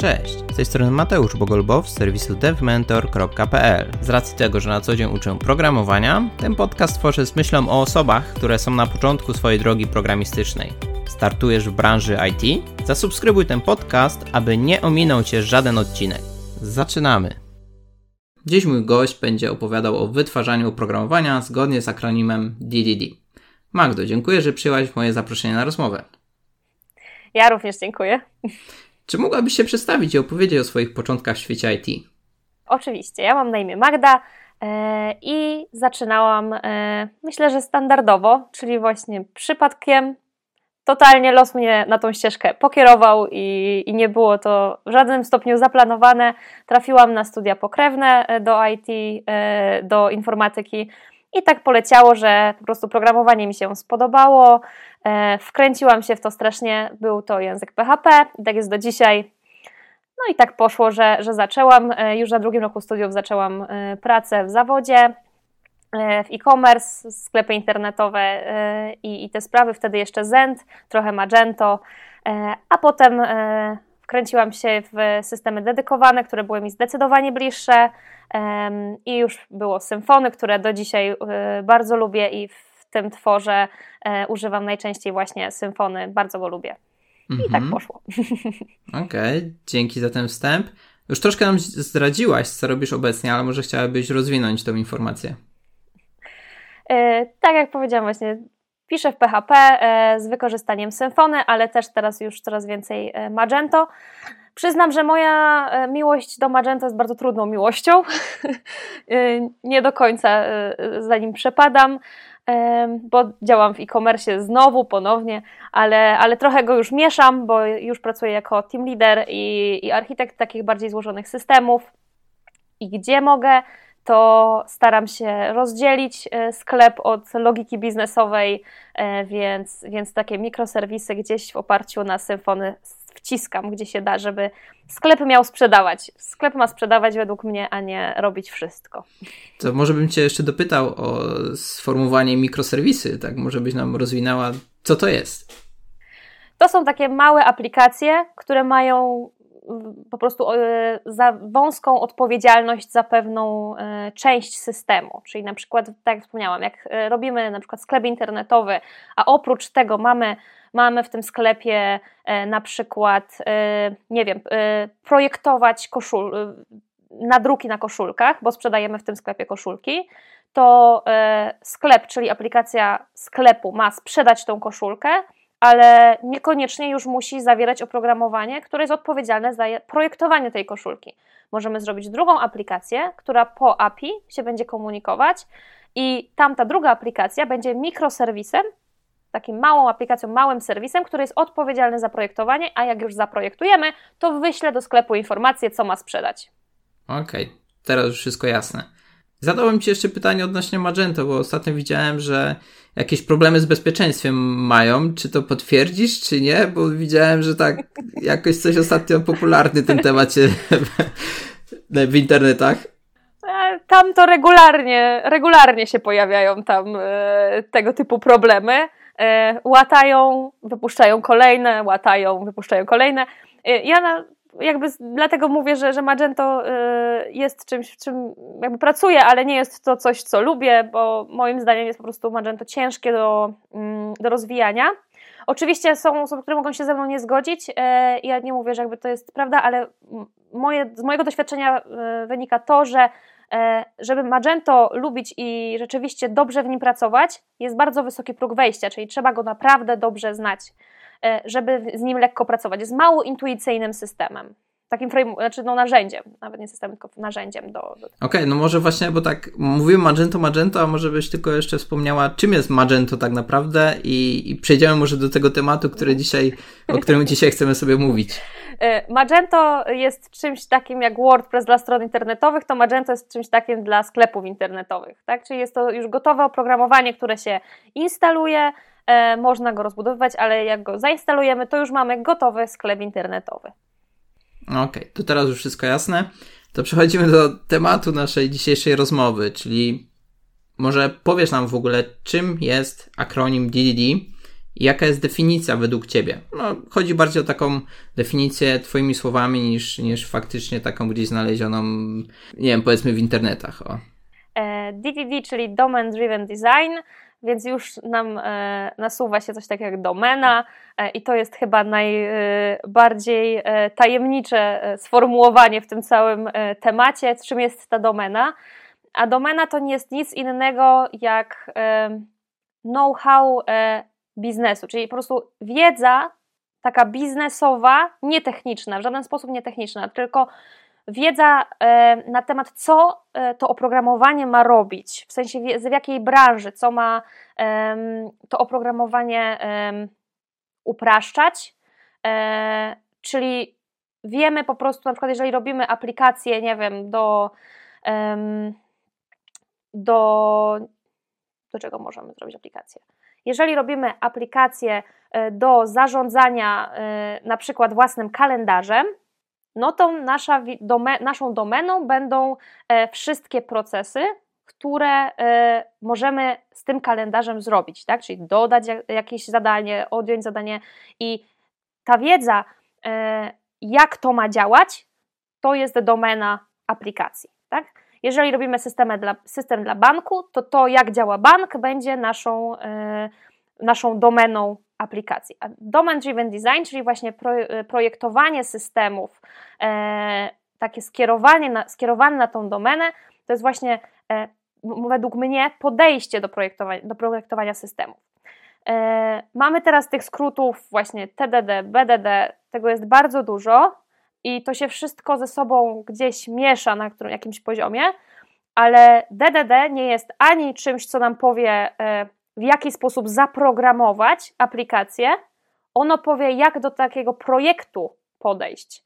Cześć, z tej strony Mateusz Bogolbow z serwisu devmentor.pl. Z racji tego, że na co dzień uczę programowania, ten podcast tworzę z myślą o osobach, które są na początku swojej drogi programistycznej. Startujesz w branży IT? Zasubskrybuj ten podcast, aby nie ominął Cię żaden odcinek. Zaczynamy! Dziś mój gość będzie opowiadał o wytwarzaniu oprogramowania zgodnie z akronimem DDD. Magdo, dziękuję, że przyjęłaś moje zaproszenie na rozmowę. Ja również dziękuję. Czy mogłabyś się przedstawić i opowiedzieć o swoich początkach w świecie IT? Oczywiście. Ja mam na imię Magda e, i zaczynałam, e, myślę, że standardowo, czyli właśnie przypadkiem. Totalnie los mnie na tą ścieżkę pokierował i, i nie było to w żadnym stopniu zaplanowane. Trafiłam na studia pokrewne e, do IT, do informatyki i tak poleciało, że po prostu programowanie mi się spodobało. E, wkręciłam się w to strasznie, był to język PHP, tak jest do dzisiaj. No i tak poszło, że, że zaczęłam, e, już na drugim roku studiów zaczęłam e, pracę w zawodzie, w e-commerce, sklepy internetowe i, i te sprawy, wtedy jeszcze Zend, trochę Magento, a potem wkręciłam się w systemy dedykowane, które były mi zdecydowanie bliższe i już było symfony, które do dzisiaj bardzo lubię i tym tworze e, używam najczęściej właśnie symfony, bardzo go lubię. I tak mhm. poszło. Okej, okay, dzięki za ten wstęp. Już troszkę nam zdradziłaś, co robisz obecnie, ale może chciałabyś rozwinąć tą informację. E, tak jak powiedziałam właśnie, piszę w PHP e, z wykorzystaniem Symfony, ale też teraz już coraz więcej e, Magento. Przyznam, że moja e, miłość do Magento jest bardzo trudną miłością. Nie do końca za nim przepadam bo działam w e-commerce znowu, ponownie, ale, ale trochę go już mieszam, bo już pracuję jako team leader i, i architekt takich bardziej złożonych systemów. I gdzie mogę, to staram się rozdzielić e, sklep od logiki biznesowej, e, więc, więc takie mikroserwisy gdzieś w oparciu na symfony wciskam, gdzie się da, żeby sklep miał sprzedawać. Sklep ma sprzedawać według mnie, a nie robić wszystko. To może bym Cię jeszcze dopytał o sformułowanie mikroserwisy, tak? Może byś nam rozwinęła, co to jest? To są takie małe aplikacje, które mają po prostu e, za wąską odpowiedzialność za pewną e, część systemu. Czyli na przykład, tak jak wspomniałam, jak e, robimy na przykład sklep internetowy, a oprócz tego mamy mamy w tym sklepie na przykład, nie wiem, projektować koszul, nadruki na koszulkach, bo sprzedajemy w tym sklepie koszulki, to sklep, czyli aplikacja sklepu ma sprzedać tą koszulkę, ale niekoniecznie już musi zawierać oprogramowanie, które jest odpowiedzialne za projektowanie tej koszulki. Możemy zrobić drugą aplikację, która po API się będzie komunikować i tamta druga aplikacja będzie mikroserwisem, takim małą aplikacją, małym serwisem, który jest odpowiedzialny za projektowanie, a jak już zaprojektujemy, to wyślę do sklepu informację, co ma sprzedać. Okej, okay. teraz już wszystko jasne. Zadałem Ci jeszcze pytanie odnośnie Magento, bo ostatnio widziałem, że jakieś problemy z bezpieczeństwem mają. Czy to potwierdzisz, czy nie? Bo widziałem, że tak jakoś coś ostatnio popularny ten temat w internetach. E, tam to regularnie, regularnie się pojawiają tam e, tego typu problemy. E, łatają, wypuszczają kolejne, łatają, wypuszczają kolejne. Ja na, jakby dlatego mówię, że, że Magento y, jest czymś, w czym jakby pracuję, ale nie jest to coś, co lubię, bo moim zdaniem jest po prostu Magento ciężkie do, mm, do rozwijania. Oczywiście są osoby, które mogą się ze mną nie zgodzić. E, ja nie mówię, że jakby to jest prawda, ale moje, z mojego doświadczenia e, wynika to, że żeby Magento lubić i rzeczywiście dobrze w nim pracować, jest bardzo wysoki próg wejścia, czyli trzeba go naprawdę dobrze znać. E, żeby z nim lekko pracować. Jest mało intuicyjnym systemem. Takim frame, znaczy no narzędziem, nawet nie systemem, tylko narzędziem do. do... Okej, okay, no może właśnie, bo tak mówimy Magento, Magento, a może byś tylko jeszcze wspomniała, czym jest Magento tak naprawdę i, i przejdziemy może do tego tematu, który dzisiaj, o którym dzisiaj chcemy sobie mówić. E, Magento jest czymś takim jak WordPress dla stron internetowych, to Magento jest czymś takim dla sklepów internetowych, tak? Czyli jest to już gotowe oprogramowanie, które się instaluje, e, można go rozbudowywać, ale jak go zainstalujemy, to już mamy gotowy sklep internetowy. Okej, okay, to teraz już wszystko jasne. To przechodzimy do tematu naszej dzisiejszej rozmowy, czyli może powiesz nam w ogóle, czym jest akronim DDD jaka jest definicja według Ciebie? No, chodzi bardziej o taką definicję Twoimi słowami niż, niż faktycznie taką gdzieś znalezioną, nie wiem, powiedzmy w internetach. O. DDD, czyli Domain Driven Design, więc już nam e, nasuwa się coś takiego jak domena e, i to jest chyba najbardziej e, e, tajemnicze e, sformułowanie w tym całym e, temacie, czym jest ta domena. A domena to nie jest nic innego jak know-how biznesu, czyli po prostu wiedza taka biznesowa, nietechniczna, w żaden sposób nietechniczna, tylko wiedza e, na temat, co e, to oprogramowanie ma robić, w sensie w jakiej branży, co ma to oprogramowanie upraszczać, e, czyli wiemy po prostu, na przykład jeżeli robimy aplikację, nie wiem, do do, do czego możemy zrobić aplikację? Jeżeli robimy aplikację do zarządzania na przykład własnym kalendarzem, no to nasza naszą domeną będą e, wszystkie procesy, które e, możemy z tym kalendarzem zrobić, tak? Czyli dodać jakieś zadanie, odjąć zadanie i ta wiedza, e, jak to ma działać, to jest domena aplikacji, tak? Jeżeli robimy dla, system dla banku, to to, jak działa bank, będzie naszą, naszą domeną aplikacji. A Domain Driven Design, czyli właśnie e, projektowanie systemów, e, takie skierowanie na, skierowane na tą domenę, to jest właśnie e, według mnie podejście do projektowania, do projektowania systemów. E, mamy teraz tych skrótów właśnie TDD, BDD, tego jest bardzo dużo i to się wszystko ze sobą gdzieś miesza na którym, jakimś poziomie, ale DDD nie jest ani czymś, co nam powie e, w jaki sposób zaprogramować aplikację, ono powie, jak do takiego projektu podejść.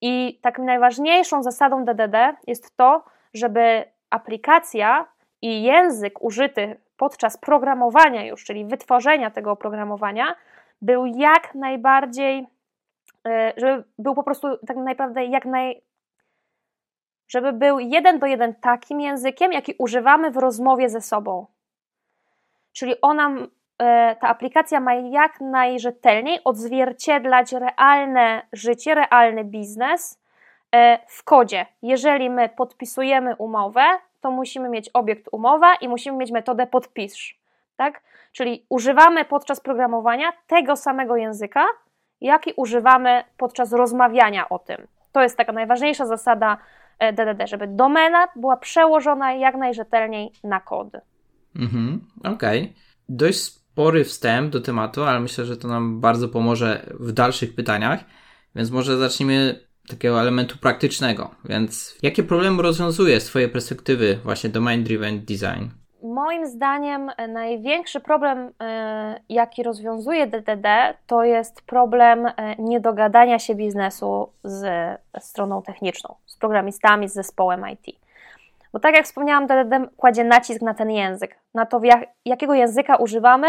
I taką najważniejszą zasadą DDD jest to, żeby aplikacja i język użyty podczas programowania już, czyli wytworzenia tego oprogramowania, był jak najbardziej, żeby był po prostu tak naprawdę jak naj, żeby był jeden do jeden takim językiem, jaki używamy w rozmowie ze sobą. Czyli ona, e, ta aplikacja ma jak najrzetelniej odzwierciedlać realne życie, realny biznes e, w kodzie. Jeżeli my podpisujemy umowę, to musimy mieć obiekt umowa i musimy mieć metodę podpisz. Tak? Czyli używamy podczas programowania tego samego języka, jaki używamy podczas rozmawiania o tym. To jest taka najważniejsza zasada DDD, e, żeby domena była przełożona jak najrzetelniej na kod. Mhm, okej. Okay. Dość spory wstęp do tematu, ale myślę, że to nam bardzo pomoże w dalszych pytaniach, więc może zacznijmy takiego elementu praktycznego. Więc jakie problemy rozwiązuje z Twojej perspektywy właśnie Domain Driven Design? Moim zdaniem e, największy problem, e, jaki rozwiązuje DDD, to jest problem e, niedogadania się biznesu z stroną techniczną, z programistami, z zespołem IT. Bo tak jak wspomniałam, DDD kładzie nacisk na ten język, na to, jak, jakiego języka używamy,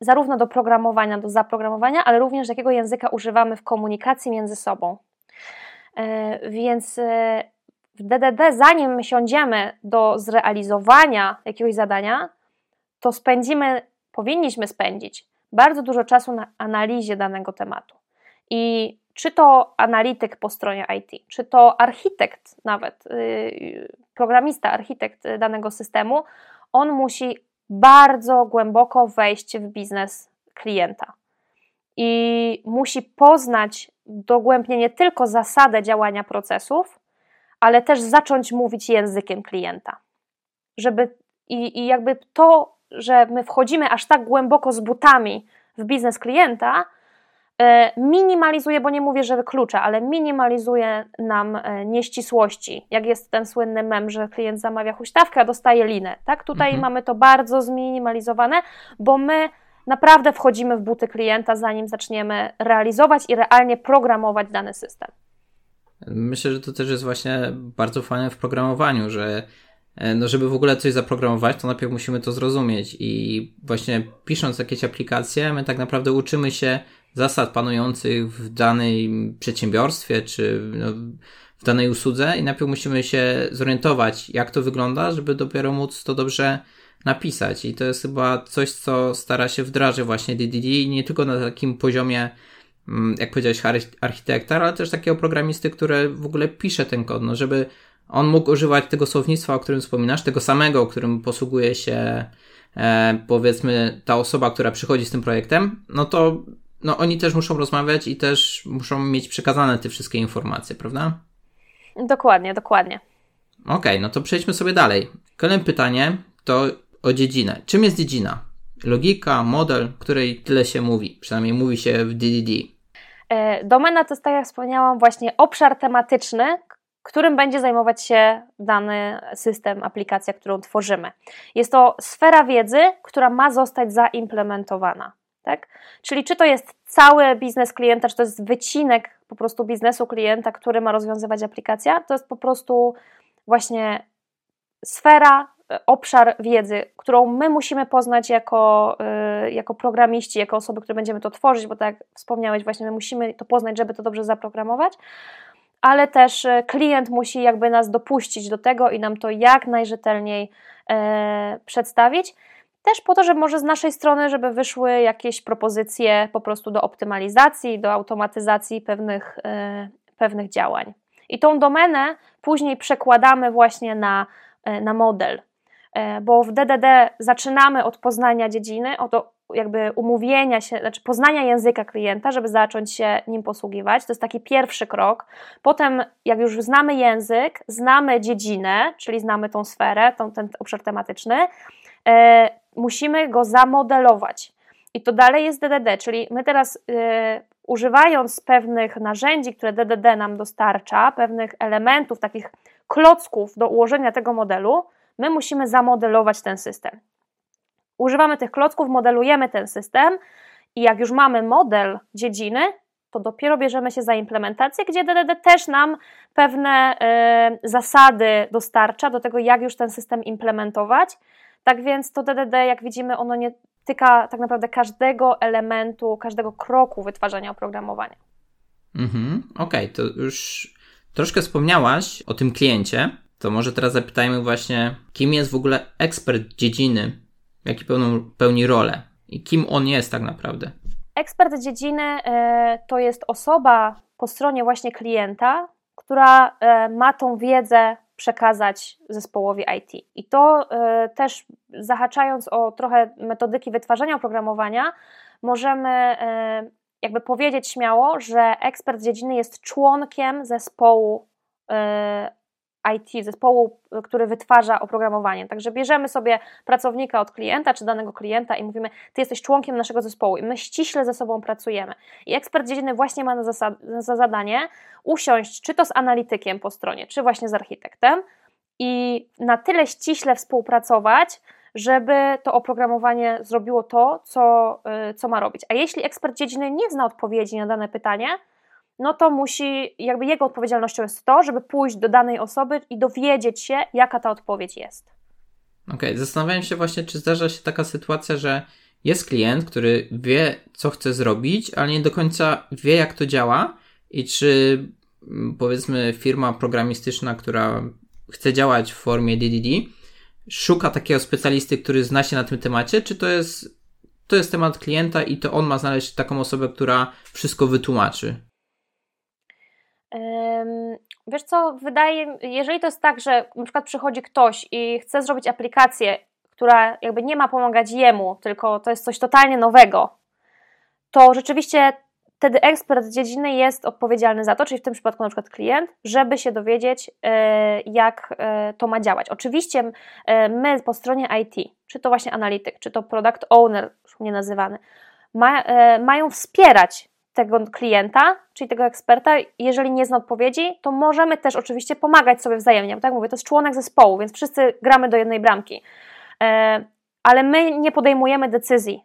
zarówno do programowania, do zaprogramowania, ale również jakiego języka używamy w komunikacji między sobą. Więc w DDD, zanim my siądziemy do zrealizowania jakiegoś zadania, to spędzimy, powinniśmy spędzić bardzo dużo czasu na analizie danego tematu. I czy to analityk po stronie IT, czy to architekt nawet, y, programista, architekt danego systemu, on musi bardzo głęboko wejść w biznes klienta i musi poznać dogłębnie nie tylko zasadę działania procesów, ale też zacząć mówić językiem klienta. Żeby i, i jakby to, że my wchodzimy aż tak głęboko z butami w biznes klienta, E, minimalizuje, bo nie mówię, że wyklucza, ale minimalizuje nam e, nieścisłości. Jak jest ten słynny mem, że klient zamawia huśtawkę, a dostaje linę. Tak? Tutaj mhm. mamy to bardzo zminimalizowane, bo my naprawdę wchodzimy w buty klienta, zanim zaczniemy realizować i realnie programować dany system. Myślę, że to też jest właśnie bardzo fajne w programowaniu, że e, no żeby w ogóle coś zaprogramować, to najpierw musimy to zrozumieć i właśnie pisząc jakieś aplikacje, my tak naprawdę uczymy się zasad panujących w danym przedsiębiorstwie czy no, w danej usłudze i najpierw musimy się zorientować, jak to wygląda, żeby dopiero móc to dobrze napisać. I to jest chyba coś, co stara się wdrażać właśnie DDD nie tylko na takim poziomie, jak powiedziałeś, architekta, ale też takiego programisty, który w ogóle pisze ten kod, no żeby on mógł używać tego słownictwa, o którym wspominasz, tego samego, o którym posługuje się e, powiedzmy ta osoba, która przychodzi z tym projektem, no to no, oni też muszą rozmawiać i też muszą mieć przekazane te wszystkie informacje, prawda? Dokładnie, dokładnie. Okej, okay, no to przejdźmy sobie dalej. Kolejne pytanie to o dziedzinę. Czym jest dziedzina? Logika, model, której tyle się mówi, przynajmniej mówi się w DDD. E, domena to jest, tak jak wspomniałam, właśnie obszar tematyczny, którym będzie zajmować się dany system, aplikacja, którą tworzymy. Jest to sfera wiedzy, która ma zostać zaimplementowana. Tak? Czyli czy to jest cały biznes klienta, czy to jest wycinek po prostu biznesu klienta, który ma rozwiązywać aplikacja, to jest po prostu właśnie sfera, obszar wiedzy, którą my musimy poznać jako, e, jako programiści, jako osoby, które będziemy to tworzyć, bo tak jak wspomniałeś, właśnie my musimy to poznać, żeby to dobrze zaprogramować, ale też e, klient musi jakby nas dopuścić do tego i nam to jak najrzetelniej e, przedstawić. Też po to, żeby może z naszej strony, żeby wyszły jakieś propozycje po prostu do optymalizacji, do automatyzacji pewnych, e, pewnych działań. I tą domenę później przekładamy właśnie na, e, na model, bo w DDD zaczynamy od poznania dziedziny, od jakby umówienia się, znaczy poznania języka klienta, żeby zacząć się nim posługiwać. To jest taki pierwszy krok. Potem, jak już znamy język, znamy dziedzinę, czyli znamy tą sferę, tą, ten obszar tematyczny, e, musimy go zamodelować. I to dalej jest DDD, czyli my teraz e, używając pewnych narzędzi, które DDD nam dostarcza, pewnych elementów, takich klocków do ułożenia tego modelu, my musimy zamodelować ten system. Używamy tych klocków, modelujemy ten system i jak już mamy model dziedziny, to dopiero bierzemy się za implementację, gdzie DDD też nam pewne y, zasady dostarcza do tego, jak już ten system implementować. Tak więc to DDD, jak widzimy, ono nie tyka tak naprawdę każdego elementu, każdego kroku wytwarzania oprogramowania. Mhm, okej, okay, to już troszkę wspomniałaś o tym kliencie, to może teraz zapytajmy właśnie, kim jest w ogóle ekspert dziedziny, jaki pełną, pełni rolę i kim on jest tak naprawdę? Ekspert dziedziny y, to jest osoba po stronie właśnie klienta, która y, ma tą wiedzę przekazać zespołowi IT. I to y, też zahaczając o trochę metodyki wytwarzania oprogramowania, możemy jakby powiedzieć śmiało, że ekspert dziedziny jest członkiem zespołu IT, zespołu, który wytwarza oprogramowanie. Także bierzemy sobie pracownika od klienta czy danego klienta i mówimy, ty jesteś członkiem naszego zespołu i my ściśle ze sobą pracujemy. I ekspert dziedziny właśnie ma za, za zadanie usiąść czy to z analitykiem po stronie, czy właśnie z architektem i na tyle ściśle współpracować, żeby to oprogramowanie zrobiło to, co, y, co ma robić. A jeśli ekspert dziedziny nie zna odpowiedzi na dane pytanie, no to musi, jakby jego odpowiedzialnością jest to, żeby pójść do danej osoby i dowiedzieć się, jaka ta odpowiedź jest. Okej, okay. zastanawiałem się właśnie, czy zdarza się taka sytuacja, że jest klient, który wie, co chce zrobić, ale nie do końca wie, jak to działa i czy mm, powiedzmy firma programistyczna, która chce działać w formie DDD, szuka takiego specjalisty, który zna się na tym temacie, czy to jest, to jest temat klienta i to on ma znaleźć taką osobę, która wszystko wytłumaczy? Wiesz co, wydaje, jeżeli to jest tak, że na przykład przychodzi ktoś i chce zrobić aplikację, która jakby nie ma pomagać jemu, tylko to jest coś totalnie nowego, to rzeczywiście wtedy ekspert dziedziny jest odpowiedzialny za to, czyli w tym przypadku na przykład klient, żeby się dowiedzieć, e, jak e, to ma działać. Oczywiście e, my po stronie IT, czy to właśnie analityk, czy to product owner, mnie nazywany, ma, mają wspierać tego klienta, czyli tego eksperta, jeżeli nie zna odpowiedzi, to możemy też oczywiście pomagać sobie wzajemnie. Bo tak mówię, to jest członek zespołu, więc wszyscy gramy do jednej bramki. Ale my nie podejmujemy decyzji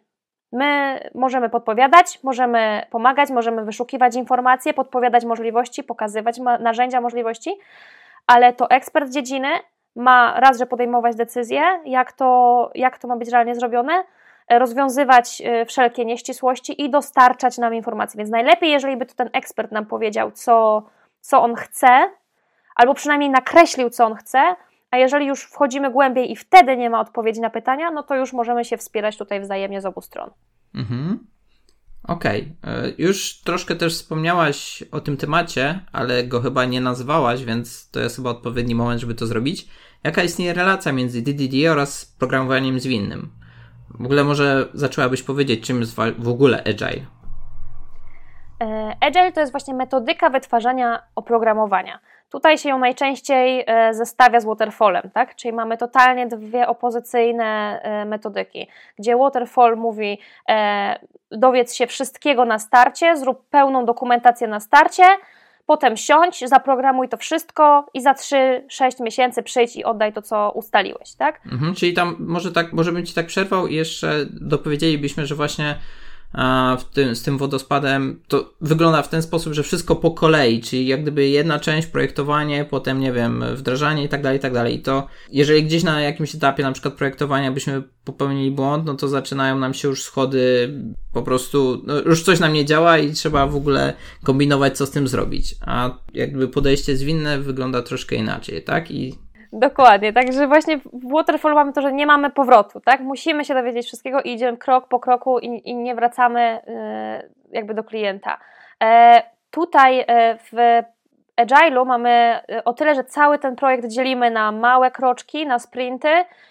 My możemy podpowiadać, możemy pomagać, możemy wyszukiwać informacje, podpowiadać możliwości, pokazywać narzędzia, możliwości, ale to ekspert dziedziny ma raz, że podejmować decyzje, jak to, jak to ma być realnie zrobione, rozwiązywać y, wszelkie nieścisłości i dostarczać nam informacji. Więc najlepiej, jeżeli by to ten ekspert nam powiedział, co, co on chce, albo przynajmniej nakreślił, co on chce, a jeżeli już wchodzimy głębiej i wtedy nie ma odpowiedzi na pytania, no to już możemy się wspierać tutaj wzajemnie z obu stron. Mhm. Okej, okay. już troszkę też wspomniałaś o tym temacie, ale go chyba nie nazwałaś, więc to jest chyba odpowiedni moment, żeby to zrobić. Jaka istnieje relacja między DDD oraz programowaniem zwinnym? W ogóle może zaczęłabyś powiedzieć, czym jest w ogóle Agile? E, Agile to jest właśnie metodyka wytwarzania oprogramowania. Tutaj się ją najczęściej e, zestawia z waterfallem, tak? Czyli mamy totalnie dwie opozycyjne e, metodyki, gdzie waterfall mówi dowiedz się wszystkiego na starcie, zrób pełną dokumentację na starcie, potem siądź, zaprogramuj to wszystko i za 3-6 miesięcy przyjdź i oddaj to, co ustaliłeś, tak? Mhm, czyli tam może tak, może bym Ci tak przerwał i jeszcze dopowiedzielibyśmy, że właśnie tym, z tym wodospadem, to wygląda w ten sposób, że wszystko po kolei, czyli jak gdyby jedna część, projektowanie, potem, nie wiem, wdrażanie i tak dalej, i tak dalej. I to, jeżeli gdzieś na jakimś etapie, na przykład projektowania, byśmy popełnili błąd, no to zaczynają nam się już schody, po prostu, no już coś nam nie działa i trzeba w ogóle kombinować, co z tym zrobić. A jakby podejście zwinne wygląda troszkę inaczej, tak? I Dokładnie, także właśnie w Waterfall mamy to, że nie mamy powrotu, tak? Musimy się dowiedzieć wszystkiego i idziemy krok po kroku i, i nie wracamy y, jakby do klienta. E, tutaj e, w Agile'u mamy e, o tyle, że cały ten projekt dzielimy na małe kroczki, na sprinty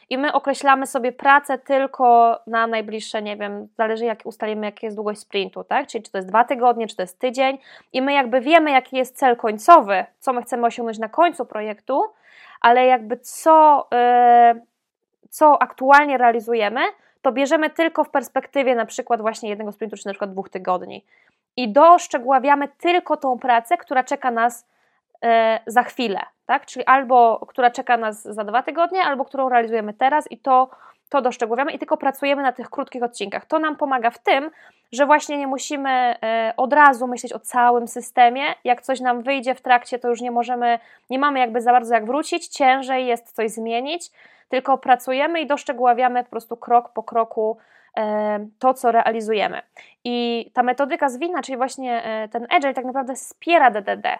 i my określamy sobie pracę tylko na najbliższe, nie wiem, zależy jak ustalimy, jaka jest długość sprintu, tak? Czyli czy to jest dwa tygodnie, czy to jest tydzień i my jakby wiemy, jaki jest cel końcowy, co my chcemy osiągnąć na końcu projektu, ale jakby co, y, co aktualnie realizujemy, to bierzemy tylko w perspektywie na przykład właśnie jednego sprintu, czy na przykład dwóch tygodni. I doszczegóławiamy tylko tą pracę, która czeka nas y, za chwilę, tak? Czyli albo która czeka nas za dwa tygodnie, albo którą realizujemy teraz i to to doszczegóławiamy i tylko pracujemy na tych krótkich odcinkach. To nam pomaga w tym, że właśnie nie musimy e, od razu myśleć o całym systemie. Jak coś nam wyjdzie w trakcie, to już nie możemy, nie mamy jakby za bardzo jak wrócić, ciężej jest coś zmienić, tylko pracujemy i doszczegóławiamy po prostu krok po kroku e, to, co realizujemy. I ta metodyka zwinna, czyli właśnie e, ten agile tak naprawdę wspiera DDD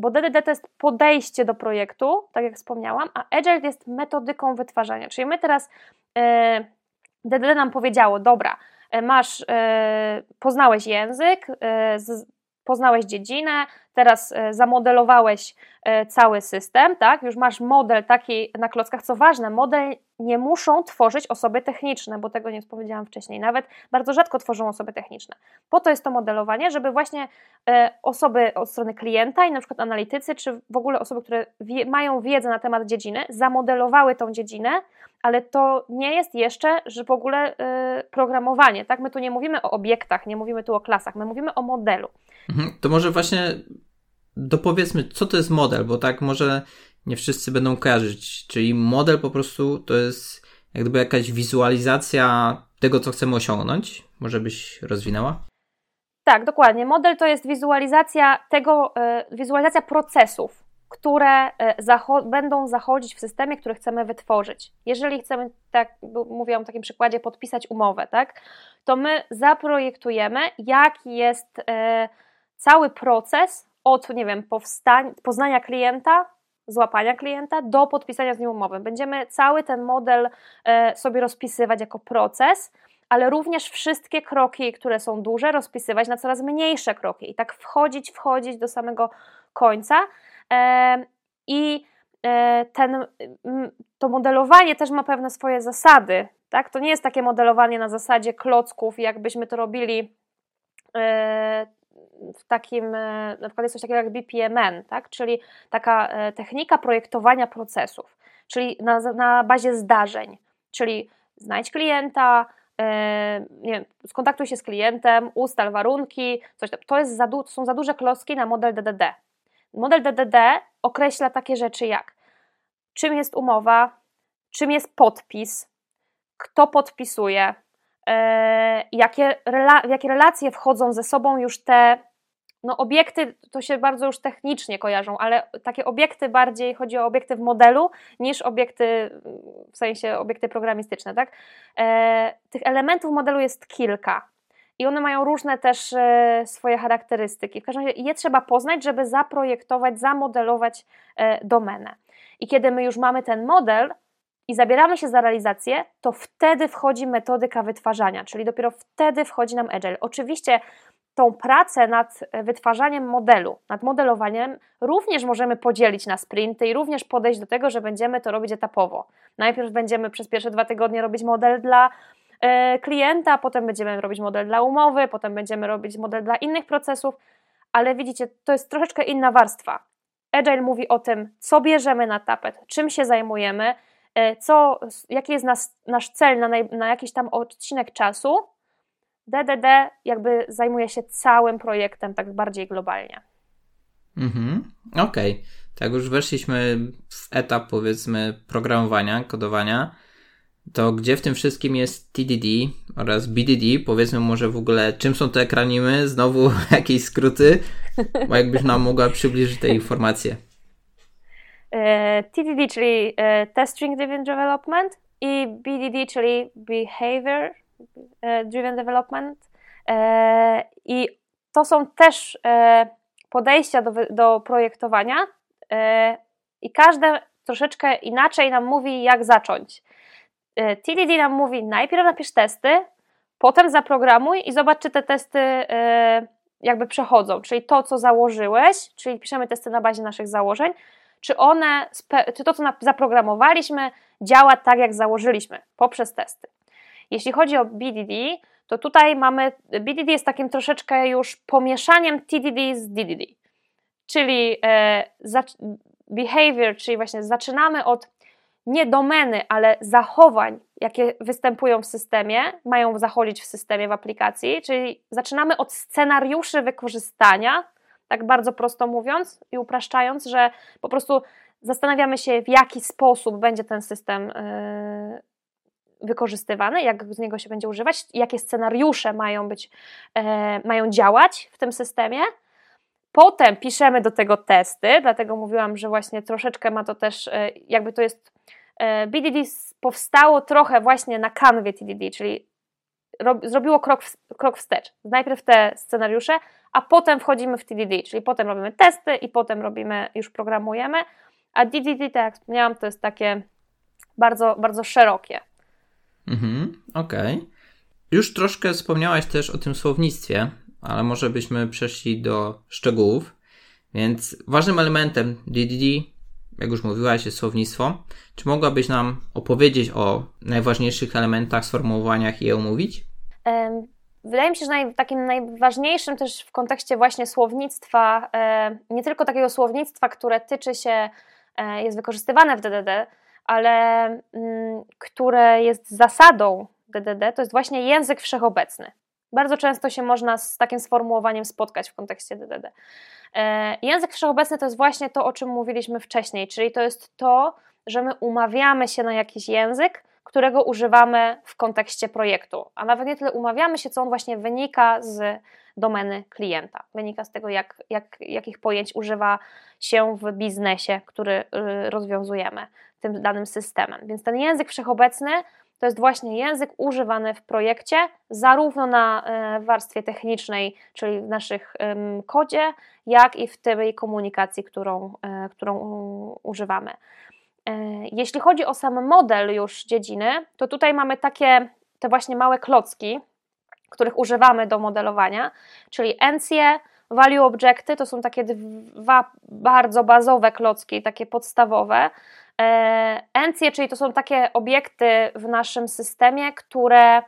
bo DDD to jest podejście do projektu, tak jak wspomniałam, a Agile jest metodyką wytwarzania. Czyli my teraz DDD nam powiedziało, dobra, e, masz, e, poznałeś język, poznałeś dziedzinę, teraz zamodelowałeś cały system, tak? Już masz model taki na klockach. Co ważne, model nie muszą tworzyć osoby techniczne, bo tego nie powiedziałam wcześniej. Nawet bardzo rzadko tworzą osoby techniczne. Po to jest to modelowanie, żeby właśnie e, osoby od strony klienta i na przykład analitycy, czy w ogóle osoby, które mają wiedzę na temat dziedziny, zamodelowały tą dziedzinę, ale to nie jest jeszcze, że w ogóle e, programowanie, tak? My tu nie mówimy o obiektach, nie mówimy tu o klasach, my mówimy o modelu. Mhm, to może właśnie dopowiedzmy, co to jest model, bo tak może nie wszyscy będą kojarzyć. Czyli model po prostu to jest jak gdyby jakaś wizualizacja tego, co chcemy osiągnąć. Może byś rozwinęła? Tak, dokładnie. Model to jest wizualizacja tego, e, wizualizacja procesów, które e, zacho będą zachodzić w systemie, który chcemy wytworzyć. Jeżeli chcemy, tak mówiłam w takim przykładzie, podpisać umowę, tak, to my zaprojektujemy, jaki jest e, cały proces od, nie wiem, poznania klienta złapania klienta do podpisania z nim umowy. Będziemy cały ten model e, sobie rozpisywać jako proces, ale również wszystkie kroki, które są duże, rozpisywać na coraz mniejsze kroki i tak wchodzić, wchodzić do samego końca. E, I e, ten, to modelowanie też ma pewne swoje zasady. Tak? To nie jest takie modelowanie na zasadzie klocków, jakbyśmy to robili w takim, e, na przykład jest coś takiego jak BPMN, tak? czyli taka e, technika projektowania procesów, czyli na, na bazie zdarzeń, czyli znajdź klienta, e, nie wiem, skontaktuj się z klientem, ustal warunki, coś tam. To, jest za, to są za duże klocki na model DDD. Model DDD określa takie rzeczy jak czym jest umowa, czym jest podpis, kto podpisuje, jakie, rela, jakie relacje wchodzą ze sobą już te no obiekty to się bardzo już technicznie kojarzą, ale takie obiekty bardziej chodzi o obiekty w modelu niż obiekty w sensie obiekty programistyczne, tak? E, tych elementów modelu jest kilka i one mają różne też e, swoje charakterystyki. W każdym razie je trzeba poznać, żeby zaprojektować, zamodelować e, domenę. I kiedy my już mamy ten model i zabieramy się za realizację, to wtedy wchodzi metodyka wytwarzania, czyli dopiero wtedy wchodzi nam Agile. Oczywiście tą pracę nad wytwarzaniem modelu, nad modelowaniem również możemy podzielić na sprinty i również podejść do tego, że będziemy to robić etapowo. Najpierw będziemy przez pierwsze dwa tygodnie robić model dla klienta, potem będziemy robić model dla umowy, potem będziemy robić model dla innych procesów, ale widzicie, to jest troszeczkę inna warstwa. Agile mówi o tym, co bierzemy na tapet, czym się zajmujemy, e, co, jaki jest nas, nasz cel na, naj, na jakiś tam odcinek czasu. DDD jakby zajmuje się całym projektem tak bardziej globalnie. Mhm, okej. Okay. Tak już weszliśmy w etap powiedzmy programowania, kodowania to gdzie w tym wszystkim jest TDD oraz BDD? Powiedzmy może w ogóle, czym są te ekranimy? Znowu jakieś skróty? Bo jakbyś nam mogła przybliżyć te informacje. E, TDD, czyli e, Test Driven Development i BDD, czyli Behavior e, Driven Development. I to są też podejścia do, do projektowania i każde troszeczkę inaczej nam mówi, jak zacząć. E, TDD nam mówi, najpierw napisz testy, potem zaprogramuj i zobacz, czy te testy e, jakby przechodzą, czyli to, co założyłeś, czyli piszemy testy na bazie naszych założeń, czy one, czy to, co zaprogramowaliśmy, działa tak, jak założyliśmy poprzez testy. Jeśli chodzi o BDD, to tutaj mamy, BDD jest takim troszeczkę już pomieszaniem TDD z DDD, czyli e, behavior, czyli właśnie zaczynamy od nie domeny, ale zachowań, jakie występują w systemie, mają zachodzić w systemie, w aplikacji, czyli zaczynamy od scenariuszy wykorzystania, tak bardzo prosto mówiąc i upraszczając, że po prostu zastanawiamy się, w jaki sposób będzie ten system yy, wykorzystywany, jak z niego się będzie używać, jakie scenariusze mają być, yy, mają działać w tym systemie. Potem piszemy do tego testy, dlatego mówiłam, że właśnie troszeczkę ma to też, yy, jakby to jest E, BDD powstało trochę właśnie na kanwie TDD, czyli zrobiło krok, krok wstecz. Najpierw te scenariusze, a potem wchodzimy w TDD, czyli potem robimy testy i potem robimy, już programujemy, a DDD, tak jak wspomniałam, to jest takie bardzo, bardzo szerokie. Mhm, okej. Okay. Już troszkę wspomniałaś też o tym słownictwie, ale może byśmy przeszli do szczegółów. Więc ważnym elementem DDD jak już mówiłaś, jest słownictwo. Czy mogłabyś nam opowiedzieć o najważniejszych elementach, sformułowaniach i je omówić? Wydaje mi się, że naj, takim najważniejszym też w kontekście właśnie słownictwa, nie tylko takiego słownictwa, które tyczy się, e, jest wykorzystywane w DDD, ale mm, które jest zasadą DDD, to jest właśnie język wszechobecny. Bardzo często się można z takim sformułowaniem spotkać w kontekście DDD. E, język wszechobecny to jest właśnie to, o czym mówiliśmy wcześniej, czyli to jest to, że my umawiamy się na jakiś język, którego używamy w kontekście projektu, a nawet nie tyle umawiamy się, co on właśnie wynika z domeny klienta, wynika z tego, jak, jak, jakich pojęć używa się w biznesie, który y, rozwiązujemy tym danym systemem. Więc ten język wszechobecny to jest właśnie język używany w projekcie, zarówno na e, warstwie technicznej, czyli w naszych kodzie, jak i w tej komunikacji, którą, e, którą używamy. E, jeśli chodzi o sam model już dziedziny, to tutaj mamy takie te właśnie małe klocki, których używamy do modelowania, czyli encje, value objecty to są takie dwa bardzo bazowe klocki, takie podstawowe, encje, czyli to są takie obiekty w naszym systemie, które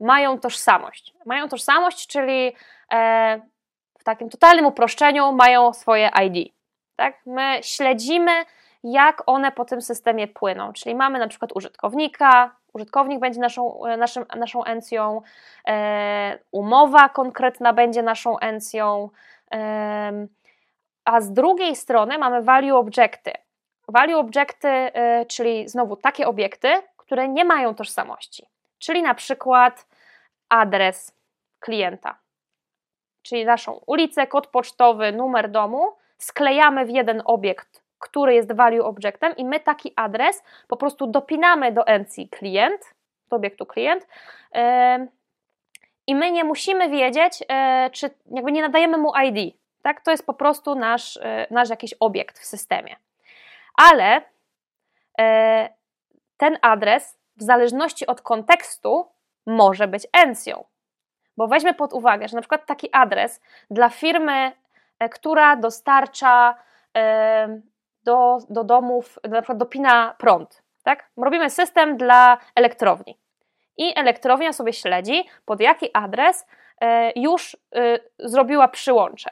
mają tożsamość. Mają tożsamość, czyli e, w takim totalnym uproszczeniu mają swoje ID. Tak? My śledzimy, jak one po tym systemie płyną. Czyli mamy na przykład użytkownika, użytkownik będzie naszą, e, naszym, naszą encją, umowa konkretna będzie naszą encją, a z drugiej strony mamy value objecty. Value obiekty, y, czyli znowu takie obiekty, które nie mają tożsamości, czyli na przykład adres klienta, czyli naszą ulicę, kod pocztowy, numer domu, sklejamy w jeden obiekt, który jest value obiektem i my taki adres po prostu dopinamy do encji klient, do obiektu klient i my nie musimy wiedzieć, y, czy jakby nie nadajemy mu ID, tak? To jest po prostu nasz, y, nasz jakiś obiekt w systemie. Ale ten adres w zależności od kontekstu może być encją. Bo weźmy pod uwagę, że na przykład taki adres dla firmy, e, która dostarcza do, do domów, na przykład dopina prąd, tak? Robimy system dla elektrowni i elektrownia sobie śledzi, pod jaki adres e, już e, zrobiła przyłącze.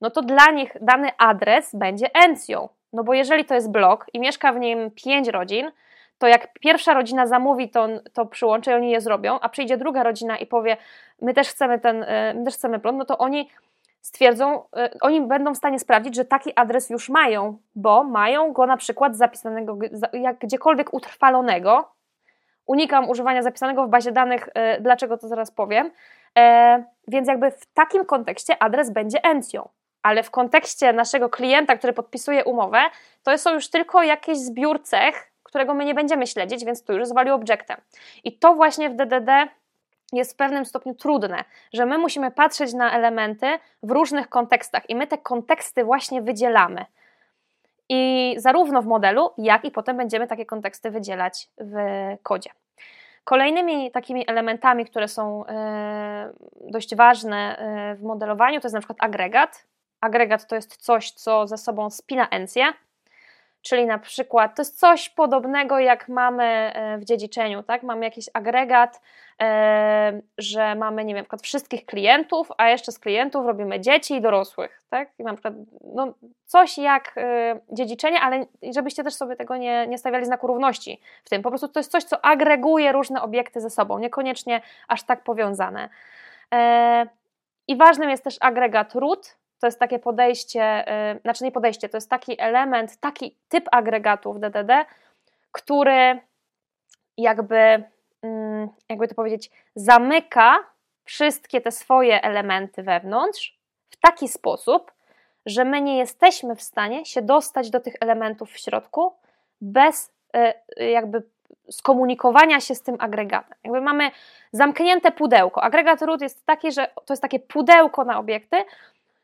No to dla nich dany adres będzie encją, no bo jeżeli to jest blok i mieszka w nim pięć rodzin, to jak pierwsza rodzina zamówi to, to przyłącze i oni je zrobią, a przyjdzie druga rodzina i powie, my też chcemy ten, e, my też chcemy prąd, no to oni stwierdzą, e, oni będą w stanie sprawdzić, że taki adres już mają, bo mają go na przykład zapisanego jak gdziekolwiek utrwalonego. Unikam używania zapisanego w bazie danych, e, dlaczego to zaraz powiem. Więc jakby w takim kontekście adres będzie encją ale w kontekście naszego klienta, który podpisuje umowę, to są już tylko jakieś zbiór cech, którego my nie będziemy śledzić, więc tu już jest objectem. I to właśnie w DDD jest w pewnym stopniu trudne, że my musimy patrzeć na elementy w różnych kontekstach i my te konteksty właśnie wydzielamy. I zarówno w modelu, jak i potem będziemy takie konteksty wydzielać w kodzie. Kolejnymi takimi elementami, które są e, dość ważne e, w modelowaniu, to jest na przykład agregat. Agregat to jest coś, co ze sobą spina encję, Czyli na przykład to jest coś podobnego jak mamy e, w dziedziczeniu, tak? Mamy jakiś agregat, e, że mamy, nie wiem, na przykład wszystkich klientów, a jeszcze z klientów robimy dzieci i dorosłych, tak? I na przykład no, coś jak e, dziedziczenie, ale żebyście też sobie tego nie, nie stawiali znaku równości w tym. Po prostu to jest coś, co agreguje różne obiekty ze sobą, niekoniecznie aż tak powiązane. I ważnym jest też agregat root, to jest takie podejście, yy, znaczy nie podejście, to jest taki element, taki typ agregatów DDD, który jakby, yy, jakby to powiedzieć, zamyka wszystkie te swoje elementy wewnątrz w taki sposób, że my nie jesteśmy w stanie się dostać do tych elementów w środku bez yy, jakby skomunikowania się z tym agregatem. Jakby mamy zamknięte pudełko. Agregat root jest taki, że to jest takie pudełko na obiekty,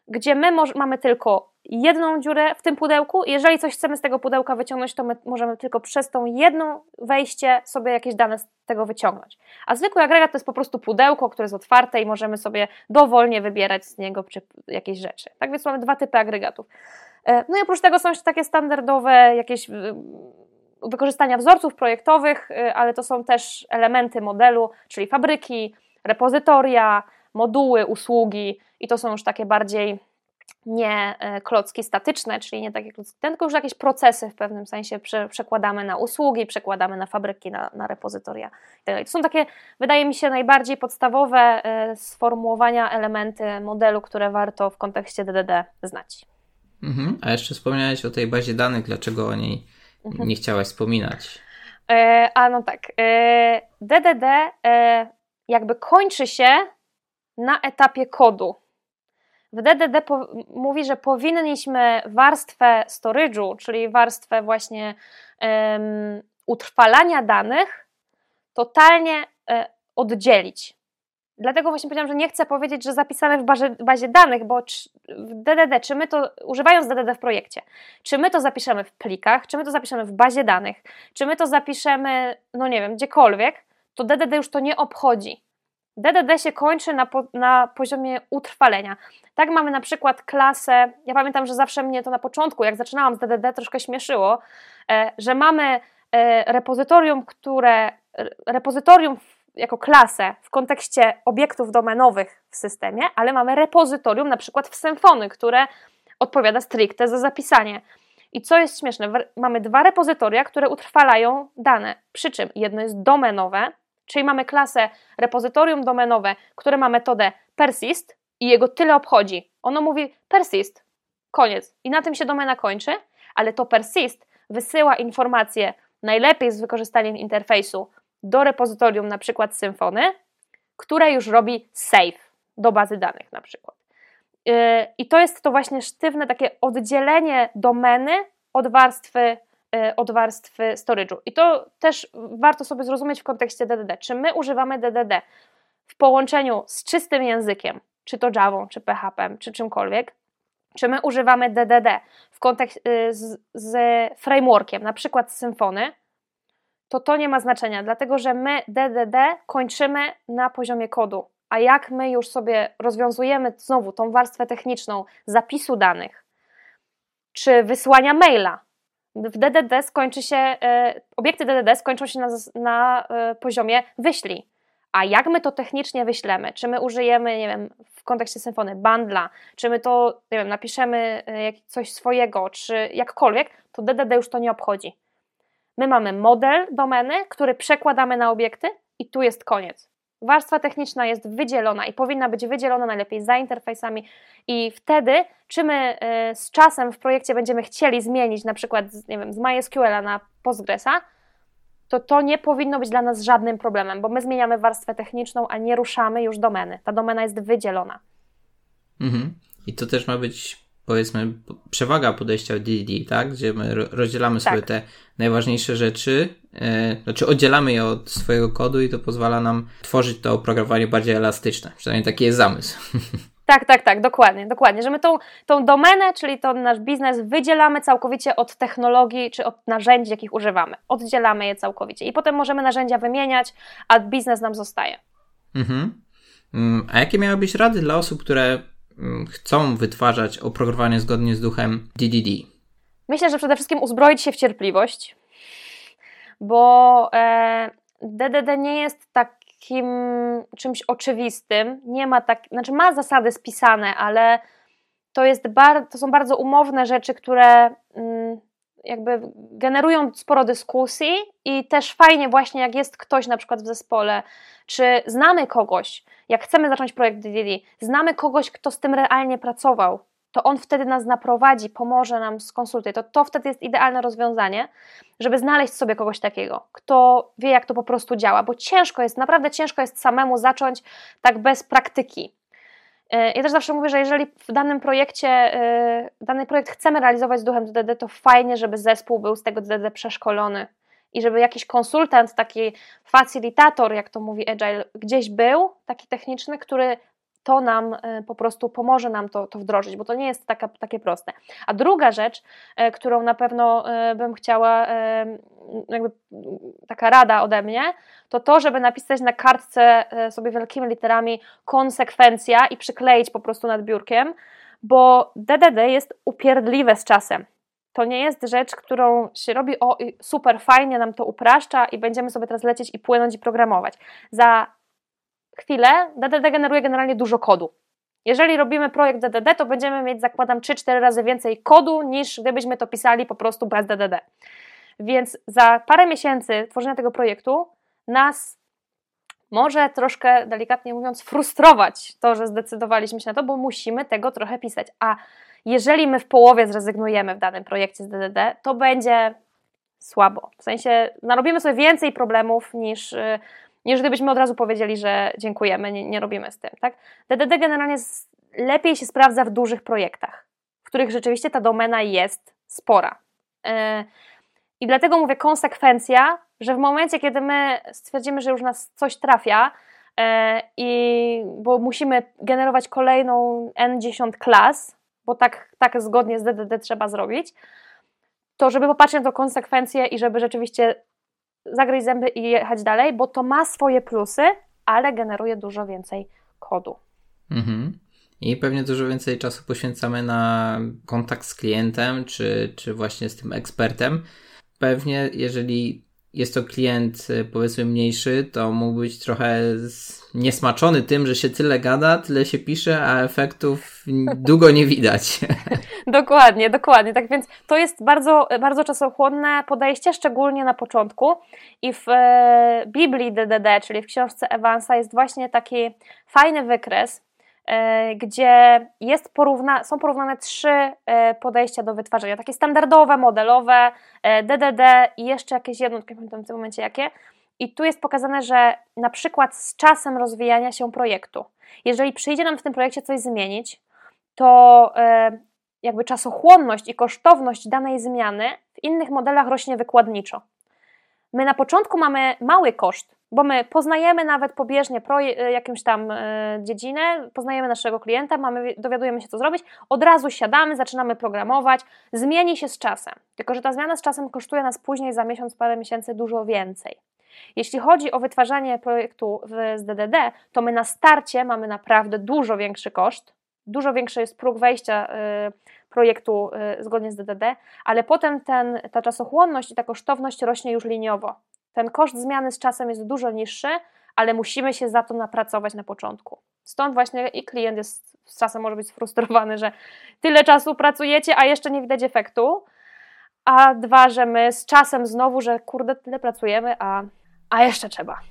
gdzie my mamy tylko jedną dziurę w tym pudełku. Jeżeli coś chcemy z tego pudełka wyciągnąć, to my możemy tylko przez tą jedną wejście sobie jakieś dane z tego wyciągnąć. A zwykły agregat to jest po prostu pudełko, które jest otwarte i możemy sobie dowolnie wybierać z niego jakieś rzeczy. Tak więc mamy dwa typy agregatów. E, no i oprócz tego są jeszcze takie standardowe jakieś wykorzystania wzorców projektowych, y, ale to są też elementy modelu, czyli fabryki, repozytoria, moduły, usługi i to są już takie bardziej nie e, klocki statyczne, czyli nie takie klocki, tylko już jakieś procesy w pewnym sensie prze, przekładamy na usługi, przekładamy na fabryki, na, na repozytoria itd. To są takie, wydaje mi się, najbardziej podstawowe e, sformułowania, elementy modelu, które warto w kontekście DDD znać. Mhm. A jeszcze wspomniałeś o tej bazie danych, dlaczego o niej mhm. nie chciałaś wspominać? E, a no tak, e, DDD e, jakby kończy się na etapie kodu. W DDD mówi, że powinniśmy warstwę storage'u, czyli warstwę właśnie um, utrwalania danych, totalnie e, oddzielić. Dlatego właśnie powiedziałam, że nie chcę powiedzieć, że zapisane w bazie, bazie danych, bo w DDD, czy my to, używając DDD w projekcie, czy my to zapiszemy w plikach, czy my to zapiszemy w bazie danych, czy my to zapiszemy, no nie wiem, gdziekolwiek, to DDD już to nie obchodzi. DDD się kończy na, po, na poziomie utrwalenia. Tak mamy na przykład klasę, ja pamiętam, że zawsze mnie to na początku, jak zaczynałam z DDD, troszkę śmieszyło, e, że mamy e, repozytorium, które, repozytorium jako klasę w kontekście obiektów domenowych w systemie, ale mamy repozytorium na przykład w Symfony, które odpowiada stricte za zapisanie. I co jest śmieszne, mamy dwa repozytoria, które utrwalają dane, przy czym jedno jest domenowe, Czyli mamy klasę repozytorium domenowe, które ma metodę persist i jego tyle obchodzi. Ono mówi persist, koniec. I na tym się domena kończy, ale to persist wysyła informacje najlepiej z wykorzystaniem interfejsu do repozytorium na przykład Symfony, które już robi save do bazy danych na przykład. Yy, I to jest to właśnie sztywne takie oddzielenie domeny od warstwy od warstwy storage'u. I to też warto sobie zrozumieć w kontekście DDD. Czy my używamy DDD w połączeniu z czystym językiem, czy to Java, czy PHP, czy czymkolwiek, czy my używamy DDD w kontekście z, z frameworkiem, na przykład z Symfony, to to nie ma znaczenia, dlatego że my DDD kończymy na poziomie kodu. A jak my już sobie rozwiązujemy znowu tą warstwę techniczną zapisu danych, czy wysłania maila, w DDD skończy się, e, obiekty DDD skończą się na, na e, poziomie wyślij. A jak my to technicznie wyślemy? Czy my użyjemy, nie wiem, w kontekście symfony bundla, czy my to, nie wiem, napiszemy e, coś swojego, czy jakkolwiek, to DDD już to nie obchodzi. My mamy model domeny, który przekładamy na obiekty i tu jest koniec. Warstwa techniczna jest wydzielona i powinna być wydzielona najlepiej za interfejsami, i wtedy, czy my y, z czasem w projekcie będziemy chcieli zmienić na przykład nie wiem, z MySQL na Postgresa, to to nie powinno być dla nas żadnym problemem, bo my zmieniamy warstwę techniczną, a nie ruszamy już domeny. Ta domena jest wydzielona. Mhm. I to też ma być powiedzmy przewaga podejścia DDD, tak? Gdzie my rozdzielamy tak. sobie te najważniejsze rzeczy, yy, znaczy oddzielamy je od swojego kodu i to pozwala nam tworzyć to oprogramowanie bardziej elastyczne. Przynajmniej taki jest zamysł. Tak, tak, tak, dokładnie, dokładnie. Że my tą, tą domenę, czyli to nasz biznes, wydzielamy całkowicie od technologii czy od narzędzi, jakich używamy. Oddzielamy je całkowicie. I potem możemy narzędzia wymieniać, a biznes nam zostaje. Mhm. Mm, a jakie miałybyś rady dla osób, które chcą wytwarzać oprogramowanie zgodnie z duchem DDD? Myślę, że przede wszystkim uzbroić się w cierpliwość, bo e, DDD nie jest takim czymś oczywistym, nie ma tak, znaczy ma zasady spisane, ale to, jest bar, to są bardzo umowne rzeczy, które mm, jakby generują sporo dyskusji i też fajnie właśnie jak jest ktoś na przykład w zespole, czy znamy kogoś, jak chcemy zacząć projekt DDD, znamy kogoś, kto z tym realnie pracował, to on wtedy nas naprowadzi, pomoże nam, skonsultuje. To, to wtedy jest idealne rozwiązanie, żeby znaleźć sobie kogoś takiego, kto wie, jak to po prostu działa, bo ciężko jest, naprawdę ciężko jest samemu zacząć tak bez praktyki. E, ja też zawsze mówię, że jeżeli w danym projekcie, e, dany projekt chcemy realizować z duchem DDD, to fajnie, żeby zespół był z tego DDD przeszkolony i żeby jakiś konsultant, taki facilitator, jak to mówi Agile, gdzieś był, taki techniczny, który to nam e, po prostu pomoże nam to, to wdrożyć, bo to nie jest taka, takie proste. A druga rzecz, e, którą na pewno e, bym chciała, jakby taka rada ode mnie, to to, żeby napisać na kartce sobie wielkimi literami konsekwencja i przykleić po prostu nad biurkiem, bo DDD jest upierdliwe z czasem. To nie jest rzecz, którą się robi, o super fajnie nam to upraszcza i będziemy sobie teraz lecieć i płynąć i programować. Za chwilę DDD generuje generalnie dużo kodu. Jeżeli robimy projekt DDD, to będziemy mieć, zakładam, 3-4 razy więcej kodu, niż gdybyśmy to pisali po prostu bez DDD. Więc za parę miesięcy tworzenia tego projektu nas może troszkę, delikatnie mówiąc, frustrować to, że zdecydowaliśmy się na to, bo musimy tego trochę pisać. A jeżeli my w połowie zrezygnujemy w danym projekcie z DDD, to będzie słabo. W sensie narobimy sobie więcej problemów niż, y, niż gdybyśmy od razu powiedzieli, że dziękujemy, nie, nie robimy z tym. Tak? DDD generalnie lepiej się sprawdza w dużych projektach, w których rzeczywiście ta domena jest spora. Y, I dlatego mówię konsekwencja, że w momencie, kiedy my stwierdzimy, że już nas coś trafia, y, i bo musimy generować kolejną N10 klas, bo tak, tak zgodnie z DDD trzeba zrobić, to żeby popatrzeć na to konsekwencje i żeby rzeczywiście zagryźć zęby i jechać dalej, bo to ma swoje plusy, ale generuje dużo więcej kodu. Mhm. I pewnie dużo więcej czasu poświęcamy na kontakt z klientem, czy, czy właśnie z tym ekspertem. Pewnie, jeżeli jest to klient y, powiedzmy mniejszy, to mógł być trochę niesmaczony tym, że się tyle gada, tyle się pisze, a efektów długo nie widać. dokładnie, dokładnie. Tak więc to jest bardzo, bardzo czasochłonne podejście, szczególnie na początku. I w e, Biblii DDD, czyli w książce Evansa, jest właśnie taki fajny wykres, gdzie jest porówna, są porównane trzy e, podejścia do wytwarzania. Takie standardowe, modelowe, DDD e, i jeszcze jakieś jedno, nie pamiętam w tym momencie jakie. I tu jest pokazane, że na przykład z czasem rozwijania się projektu, jeżeli przyjdzie nam w tym projekcie coś zmienić, to jakby czasochłonność i kosztowność danej zmiany w innych modelach rośnie wykładniczo. My na początku mamy mały koszt, bo my poznajemy nawet pobieżnie proje- jakąś tam e, dziedzinę, poznajemy naszego klienta, mamy, dowiadujemy się, co zrobić, od razu siadamy, zaczynamy programować, zmieni się z czasem. Tylko, że ta zmiana z czasem kosztuje nas później za miesiąc, parę miesięcy dużo więcej. Jeśli chodzi o wytwarzanie projektu z DDD, to my na starcie mamy naprawdę dużo większy koszt, dużo większy jest próg wejścia y, projektu zgodnie z DDD, ale potem ten, ta czasochłonność i ta kosztowność rośnie już liniowo. Ten koszt zmiany z czasem jest dużo niższy, ale musimy się za to napracować na początku. Stąd właśnie i klient jest z czasem może być sfrustrowany, że tyle czasu pracujecie, a jeszcze nie widać efektu. A dwa, że my z czasem znowu, że kurde, tyle pracujemy, a, a jeszcze trzeba.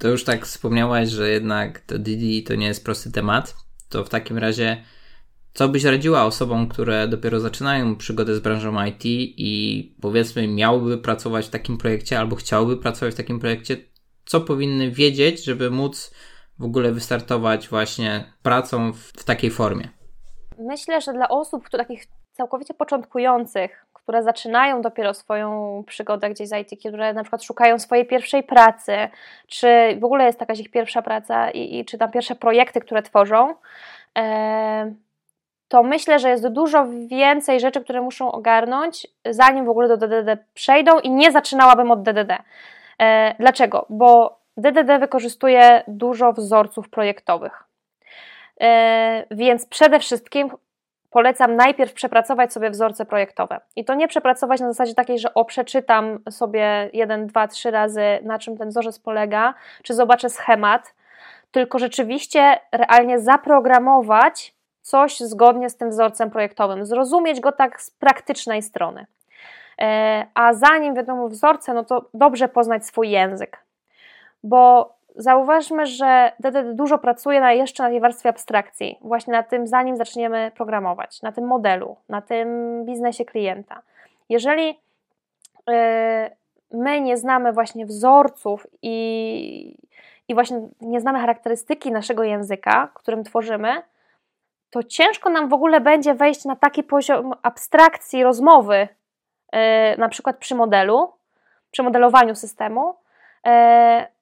To już tak wspomniałaś, że jednak to Didi to nie jest prosty temat. To w takim razie co byś radziła osobom, które dopiero zaczynają przygodę z branżą IT i powiedzmy miałyby pracować w takim projekcie albo chciałyby pracować w takim projekcie? Co powinny wiedzieć, żeby móc w ogóle wystartować właśnie pracą w, w takiej formie? Myślę, że dla osób które, takich całkowicie początkujących, które zaczynają dopiero swoją przygodę gdzieś z IT, które na przykład szukają swojej pierwszej pracy, czy w ogóle jest jakaś ich pierwsza praca i, i czy tam pierwsze projekty, które tworzą, e, to myślę, że jest dużo więcej rzeczy, które muszą ogarnąć, zanim w ogóle do DDD przejdą i nie zaczynałabym od DDD. E, dlaczego? Bo DDD wykorzystuje dużo wzorców projektowych. E, więc przede wszystkim polecam najpierw przepracować sobie wzorce projektowe. I to nie przepracować na zasadzie takiej, że o przeczytam sobie jeden, dwa, trzy razy, na czym ten wzorzec polega, czy zobaczę schemat, tylko rzeczywiście realnie zaprogramować coś zgodnie z tym wzorcem projektowym, zrozumieć go tak z praktycznej strony. E, a zanim wiadomo wzorce, no to dobrze poznać swój język, bo zauważmy, że DDD dużo pracuje na, jeszcze na tej warstwie abstrakcji, właśnie na tym, zanim zaczniemy programować, na tym modelu, na tym biznesie klienta. Jeżeli e, my nie znamy właśnie wzorców i, i właśnie nie znamy charakterystyki naszego języka, którym tworzymy, to ciężko nam w ogóle będzie wejść na taki poziom abstrakcji rozmowy, yy, na przykład przy modelu, przy modelowaniu systemu, yy,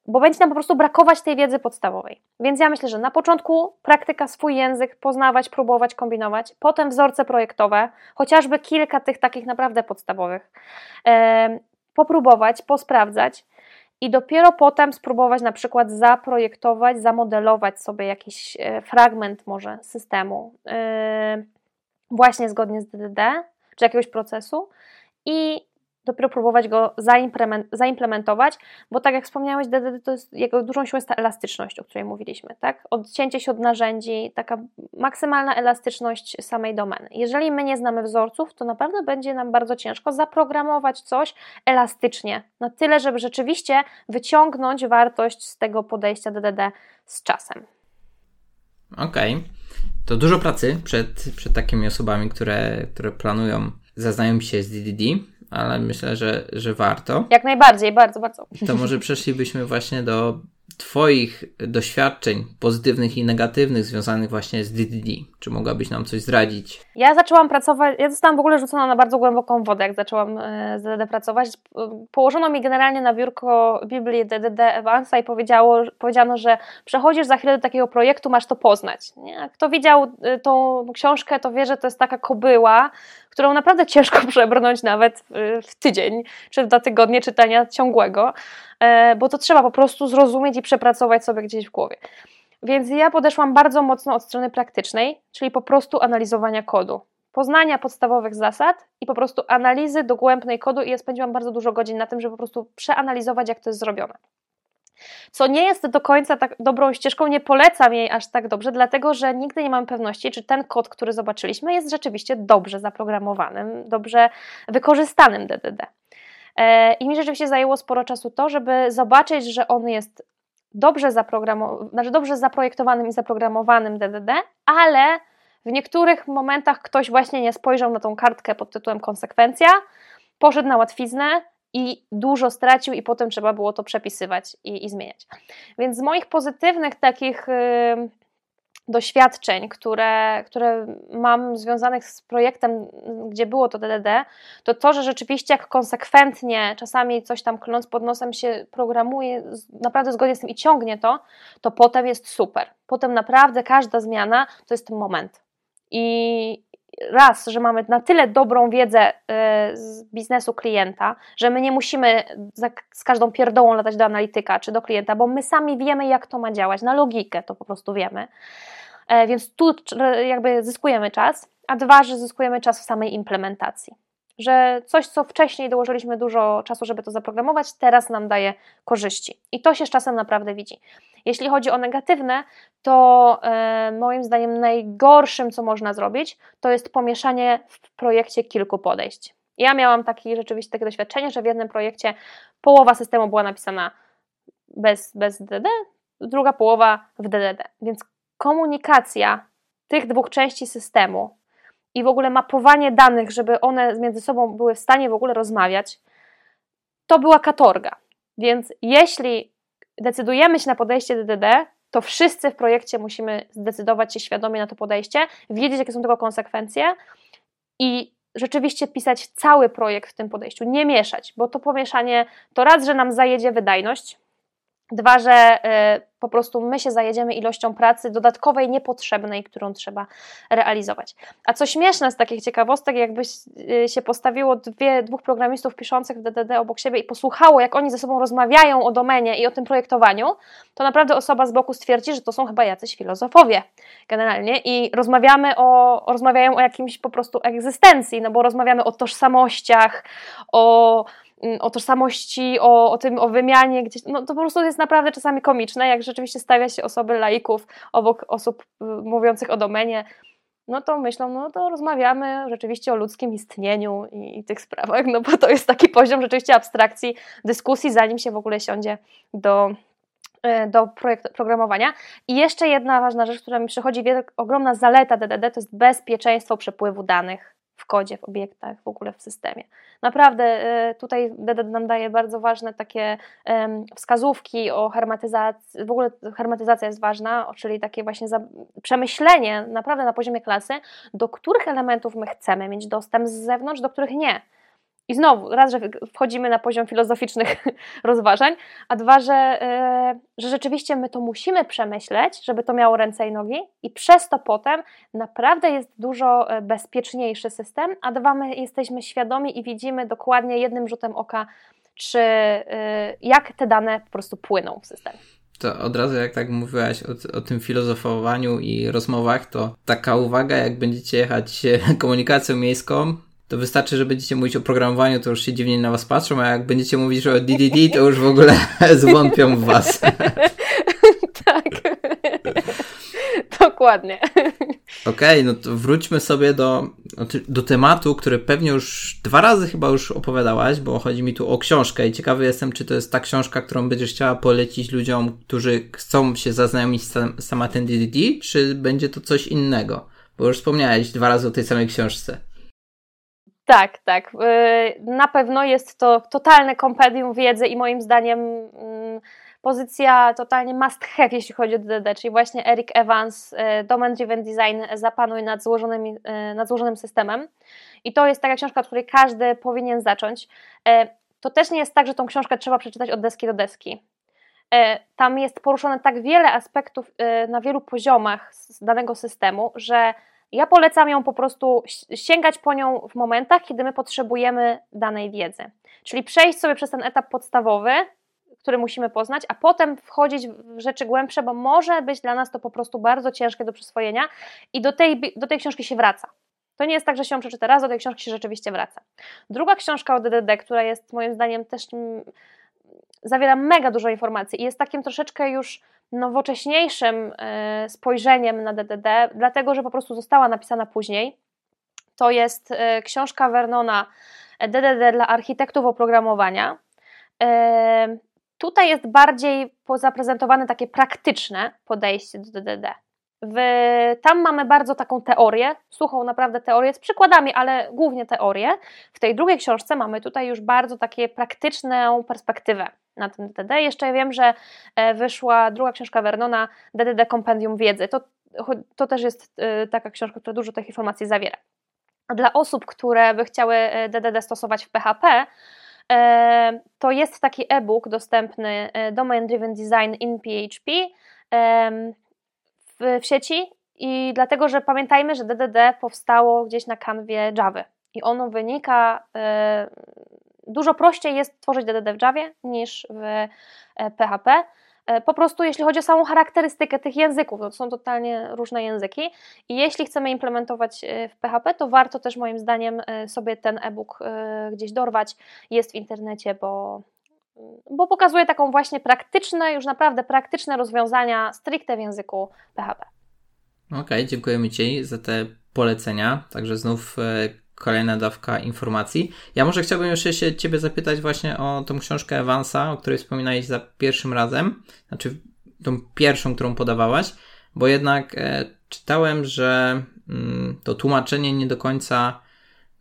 bo będzie nam po prostu brakować tej wiedzy podstawowej. Więc ja myślę, że na początku praktyka swój język, poznawać, próbować, kombinować, potem wzorce projektowe, chociażby kilka tych takich naprawdę podstawowych, yy, popróbować, posprawdzać i dopiero potem spróbować na przykład zaprojektować, zamodelować sobie jakiś e, fragment może systemu, yy, właśnie zgodnie z DDD, czy jakiegoś procesu i dopiero próbować go zaimplementować, bo tak jak wspomniałeś, DDD to jest, jego dużą siłą jest ta elastyczność, o której mówiliśmy, tak? Odcięcie się od narzędzi, taka maksymalna elastyczność samej domeny. Jeżeli my nie znamy wzorców, to naprawdę będzie nam bardzo ciężko zaprogramować coś elastycznie, na tyle, żeby rzeczywiście wyciągnąć wartość z tego podejścia DDD z czasem. Okej. Okay. To dużo pracy przed, przed takimi osobami, które, które planują zaznajomić się z DDD ale myślę, że, że warto. Jak najbardziej, bardzo, bardzo. To może przeszlibyśmy właśnie do Twoich doświadczeń pozytywnych i negatywnych związanych właśnie z DDD? Czy mogłabyś nam coś zdradzić? Ja zaczęłam pracować, ja zostałam w ogóle rzucona na bardzo głęboką wodę, jak zaczęłam e, DDD pracować. Położono mi generalnie na biurko Biblię DDD Evansa i powiedziało, powiedziano, że przechodzisz za chwilę do takiego projektu, masz to poznać. Nie? Kto widział e, tą książkę, to wie, że to jest taka kobyła, którą naprawdę ciężko przebrnąć nawet w tydzień, czy w dwa tygodnie czytania ciągłego. E, bo to trzeba po prostu zrozumieć i przepracować sobie gdzieś w głowie. Więc ja podeszłam bardzo mocno od strony praktycznej, czyli po prostu analizowania kodu. Poznania podstawowych zasad i po prostu analizy dogłębnej kodu i ja spędziłam bardzo dużo godzin na tym, żeby po prostu przeanalizować, jak to jest zrobione. Co nie jest do końca tak dobrą ścieżką, nie polecam jej aż tak dobrze, dlatego że nigdy nie mamy pewności, czy ten kod, który zobaczyliśmy, jest rzeczywiście dobrze zaprogramowanym, dobrze wykorzystanym DDD. E, I mi rzeczywiście zajęło sporo czasu to, żeby zobaczyć, że on jest dobrze, zaprogramow- znaczy dobrze zaprojektowanym i zaprogramowanym DDD, ale w niektórych momentach ktoś właśnie nie spojrzał na tą kartkę pod tytułem konsekwencja, poszedł na łatwiznę i dużo stracił, i potem trzeba było to przepisywać i, i zmieniać. Więc z moich pozytywnych takich. Yy, doświadczeń, które, które mam związanych z projektem, gdzie było to DDD, to to, że rzeczywiście jak konsekwentnie czasami coś tam kląc pod nosem się programuje naprawdę zgodnie z tym i ciągnie to, to potem jest super. Potem naprawdę każda zmiana to jest ten moment. I, raz, że mamy na tyle dobrą wiedzę y, z biznesu klienta, że my nie musimy z każdą pierdołą latać do analityka czy do klienta, bo my sami wiemy, jak to ma działać, na logikę to po prostu wiemy. E, więc tu jakby zyskujemy czas, a dwa, że zyskujemy czas w samej implementacji. Że coś, co wcześniej dołożyliśmy dużo czasu, żeby to zaprogramować, teraz nam daje korzyści. I to się z czasem naprawdę widzi. Jeśli chodzi o negatywne, to e, moim zdaniem najgorszym, co można zrobić, to jest pomieszanie w projekcie kilku podejść. Ja miałam taki, rzeczywiście takie doświadczenie, że w jednym projekcie połowa systemu była napisana bez, bez DD, druga połowa w DDD. Więc komunikacja tych dwóch części systemu i w ogóle mapowanie danych, żeby one między sobą były w stanie w ogóle rozmawiać, to była katorga. Więc jeśli decydujemy się na podejście DDD, to wszyscy w projekcie musimy zdecydować się świadomie na to podejście, wiedzieć, jakie są tego konsekwencje i rzeczywiście pisać cały projekt w tym podejściu, nie mieszać, bo to pomieszanie to raz, że nam zajedzie wydajność, dwa, że y, po prostu my się zajedziemy ilością pracy dodatkowej, niepotrzebnej, którą trzeba realizować. A co śmieszne z takich ciekawostek, jakbyś y, się postawiło dwie, dwóch programistów piszących w DDD obok siebie i posłuchało, jak oni ze sobą rozmawiają o domenie i o tym projektowaniu, to naprawdę osoba z boku stwierdzi, że to są chyba jacyś filozofowie generalnie i rozmawiamy o, rozmawiają o jakimś po prostu egzystencji, no bo rozmawiamy o tożsamościach, o o tożsamości, o, o tym, o wymianie gdzieś, no to po prostu jest naprawdę czasami komiczne, jak rzeczywiście stawia się osoby laików obok osób y, mówiących o domenie, no to myślą, no to rozmawiamy rzeczywiście o ludzkim istnieniu i, i tych sprawach, no bo to jest taki poziom rzeczywiście abstrakcji, dyskusji, zanim się w ogóle siądzie do, y, do projekt, programowania. I jeszcze jedna ważna rzecz, która mi przychodzi, ogromna zaleta DDD, to jest bezpieczeństwo przepływu danych w kodzie, w obiektach, w ogóle w systemie. Naprawdę e, tutaj DDD nam daje bardzo ważne takie wskazówki o hermetyzacji, w ogóle hermetyzacja jest ważna, czyli takie właśnie przemyślenie naprawdę na poziomie klasy, do których elementów my chcemy mieć dostęp z zewnątrz, do których nie. I znowu, raz, że wchodzimy na poziom filozoficznych rozważań, a dwa, że, yy, że rzeczywiście my to musimy przemyśleć, żeby to miało ręce i nogi, i przez to potem naprawdę jest dużo e, bezpieczniejszy system, a dwa, my jesteśmy świadomi i widzimy dokładnie jednym rzutem oka, czy yy, jak te dane po prostu płyną w systemie. To od razu, jak tak mówiłaś o, o, tym filozofowaniu i rozmowach, to taka uwaga, jak będziecie jechać komunikacją miejską, to wystarczy, że będziecie mówić o programowaniu, to już się dziwnie na was patrzą, a jak będziecie mówić o DDD, to już w ogóle zwątpią w was. tak. Dokładnie. Okej, okay, no to wróćmy sobie do, do tematu, który pewnie już dwa razy chyba już opowiadałaś, bo chodzi mi tu o książkę i ciekawy jestem, czy to jest ta książka, którą będziesz chciała polecić ludziom, którzy chcą się zaznajomić z sama ten DDD, czy będzie to coś innego? Bo już wspomniałeś dwa razy o tej samej książce. Tak, tak. Y, na pewno jest to totalne kompendium wiedzy i moim zdaniem mm, pozycja totalnie must have, jeśli chodzi o DDD, czyli właśnie Eric Evans, y, Domain Driven Design, zapanuj nad, y, nad złożonym systemem. I to jest taka książka, od której każdy powinien zacząć. To też nie jest tak, że tą książkę trzeba przeczytać od deski do deski. Tam jest poruszone tak wiele aspektów na wielu poziomach danego systemu, że ja polecam ją po prostu sięgać po nią w momentach, kiedy my potrzebujemy danej wiedzy. Czyli przejść sobie przez ten etap podstawowy, który musimy poznać, a potem wchodzić w rzeczy głębsze, bo może być dla nas to po prostu bardzo ciężkie do przyswojenia i do tej, do tej książki się wraca. To nie jest tak, że się ją przeczyta raz, do tej książki się rzeczywiście wraca. Druga książka o DDD, która jest moim zdaniem też mm, zawiera mega dużo informacji i jest takim troszeczkę już nowocześniejszym e, spojrzeniem na DDD, dlatego że po prostu została napisana później. To jest e, książka Vernona DDD dla architektów oprogramowania. E, tutaj jest bardziej zaprezentowane takie praktyczne podejście do DDD. W, tam mamy bardzo taką teorię, suchą naprawdę teorię z przykładami, ale głównie teorię. W tej drugiej książce mamy tutaj już bardzo takie praktyczną perspektywę na tym DDD. Jeszcze wiem, że e, wyszła druga książka Vernona, DDD Kompendium Wiedzy. To to też jest taka książka, która dużo tych informacji zawiera. Dla osób, które by chciały DDD stosować w PHP, to jest taki e-book dostępny Domain Driven Design in PHP w, sieci i dlatego, że pamiętajmy, że DDD powstało gdzieś na kanwie Java i ono wynika, e, dużo prościej jest tworzyć DDD w Javie niż w PHP. E, e, po prostu jeśli chodzi o samą charakterystykę tych języków, to są totalnie różne języki i jeśli chcemy implementować w PHP, to warto też moim zdaniem sobie ten e-book gdzieś dorwać. Jest w internecie, bo, bo pokazuje taką właśnie praktyczne, już naprawdę praktyczne rozwiązania stricte w języku PHP. Okej, okay, dziękujemy Ci za te polecenia. Także znów e, kolejna dawka informacji. Ja może chciałbym jeszcze się Ciebie zapytać właśnie o tą książkę Evansa, o której wspominałeś za pierwszym razem, znaczy tą pierwszą, którą podawałaś, bo jednak e, czytałem, że mm, to tłumaczenie nie do końca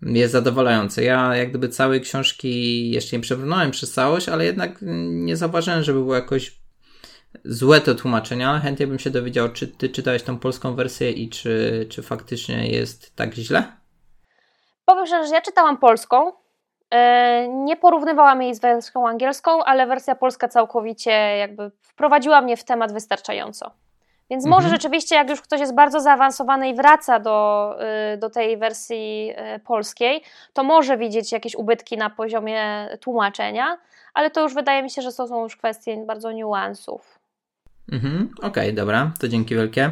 jest zadowalające. Ja jak gdyby całej książki jeszcze nie przebrnąłem przez całość, ale jednak nie zauważyłem, żeby było jakoś złe te tłumaczenia. Chętnie bym się dowiedział, czy ty czytałeś tą polską wersję i czy, czy faktycznie jest tak źle? Powiem szczerze, że ja czytałam polską. E, nie porównywałam jej z wersją angielską, ale wersja polska całkowicie jakby wprowadziła mnie w temat wystarczająco. Więc mhm. może rzeczywiście, jak już ktoś jest bardzo zaawansowany i wraca do, y, do tej wersji y, polskiej, to może widzieć jakieś ubytki na poziomie tłumaczenia, ale to już wydaje mi się, że to są już kwestie bardzo niuansów. Mhm, Okej, okay, dobra, to dzięki wielkie.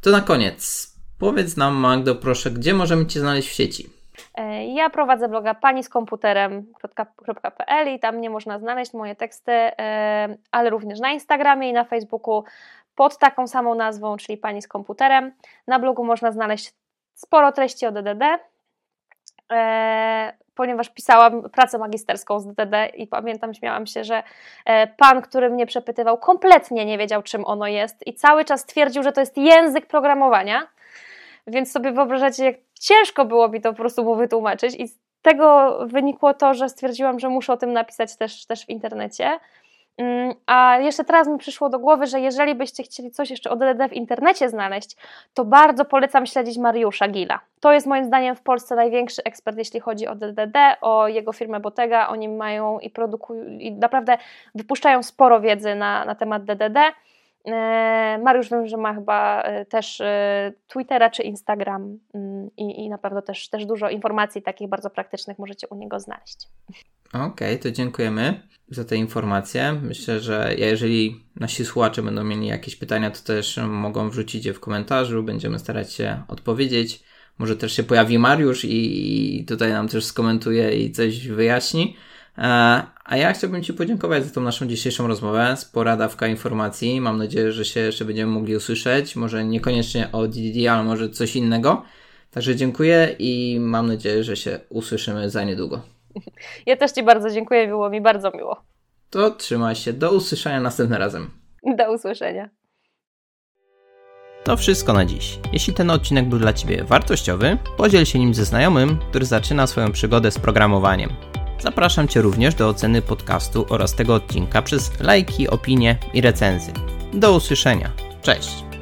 To na koniec, powiedz nam Magdo proszę, gdzie możemy Cię znaleźć w sieci? E, ja prowadzę bloga pani z komputerem.pl i tam mnie można znaleźć moje teksty, e, ale również na Instagramie i na Facebooku pod taką samą nazwą, czyli pani z komputerem. Na blogu można znaleźć sporo treści o DDD, e, ponieważ pisałam pracę magisterską z DDD i pamiętam, śmiałam się, że pan, który mnie przepytywał, kompletnie nie wiedział, czym ono jest i cały czas twierdził, że to jest język programowania. Więc sobie wyobrażacie, jak ciężko było mi to po prostu mu wytłumaczyć, i z tego wynikło to, że stwierdziłam, że muszę o tym napisać też, też w internecie. Mm, a jeszcze teraz mi przyszło do głowy, że jeżeli byście chcieli coś jeszcze o DDD w internecie znaleźć, to bardzo polecam śledzić Mariusza Gila. To jest moim zdaniem w Polsce największy ekspert, jeśli chodzi o DDD, o jego firmę Bottega. Oni mają i produkują, i naprawdę wypuszczają sporo wiedzy na, na temat DDD. E, Mariusz wiem, że ma chyba e, też e, Twittera czy Instagram mm, i, i na pewno też, też dużo informacji takich bardzo praktycznych możecie u niego znaleźć. Okej, okay, to dziękujemy za te informacje. Myślę, że jeżeli nasi słuchacze będą mieli jakieś pytania, to też mogą wrzucić je w komentarzu. Będziemy starać się odpowiedzieć. Może też się pojawi Mariusz i tutaj nam też skomentuje i coś wyjaśni. E, a ja chciałbym Ci podziękować za tą naszą dzisiejszą rozmowę. Spora dawka informacji. Mam nadzieję, że się jeszcze będziemy mogli usłyszeć. Może niekoniecznie o DDD, ale może coś innego. Także dziękuję i mam nadzieję, że się usłyszymy za niedługo. Ja też Ci bardzo dziękuję, było mi bardzo miło. To trzymaj się. Do usłyszenia następnym razem. Do usłyszenia. To wszystko na dziś. Jeśli ten odcinek był dla Ciebie wartościowy, podziel się nim ze znajomym, który zaczyna swoją przygodę z programowaniem. Zapraszam Cię również do oceny podcastu oraz tego odcinka przez lajki, opinie i recenzje. Do usłyszenia. Cześć!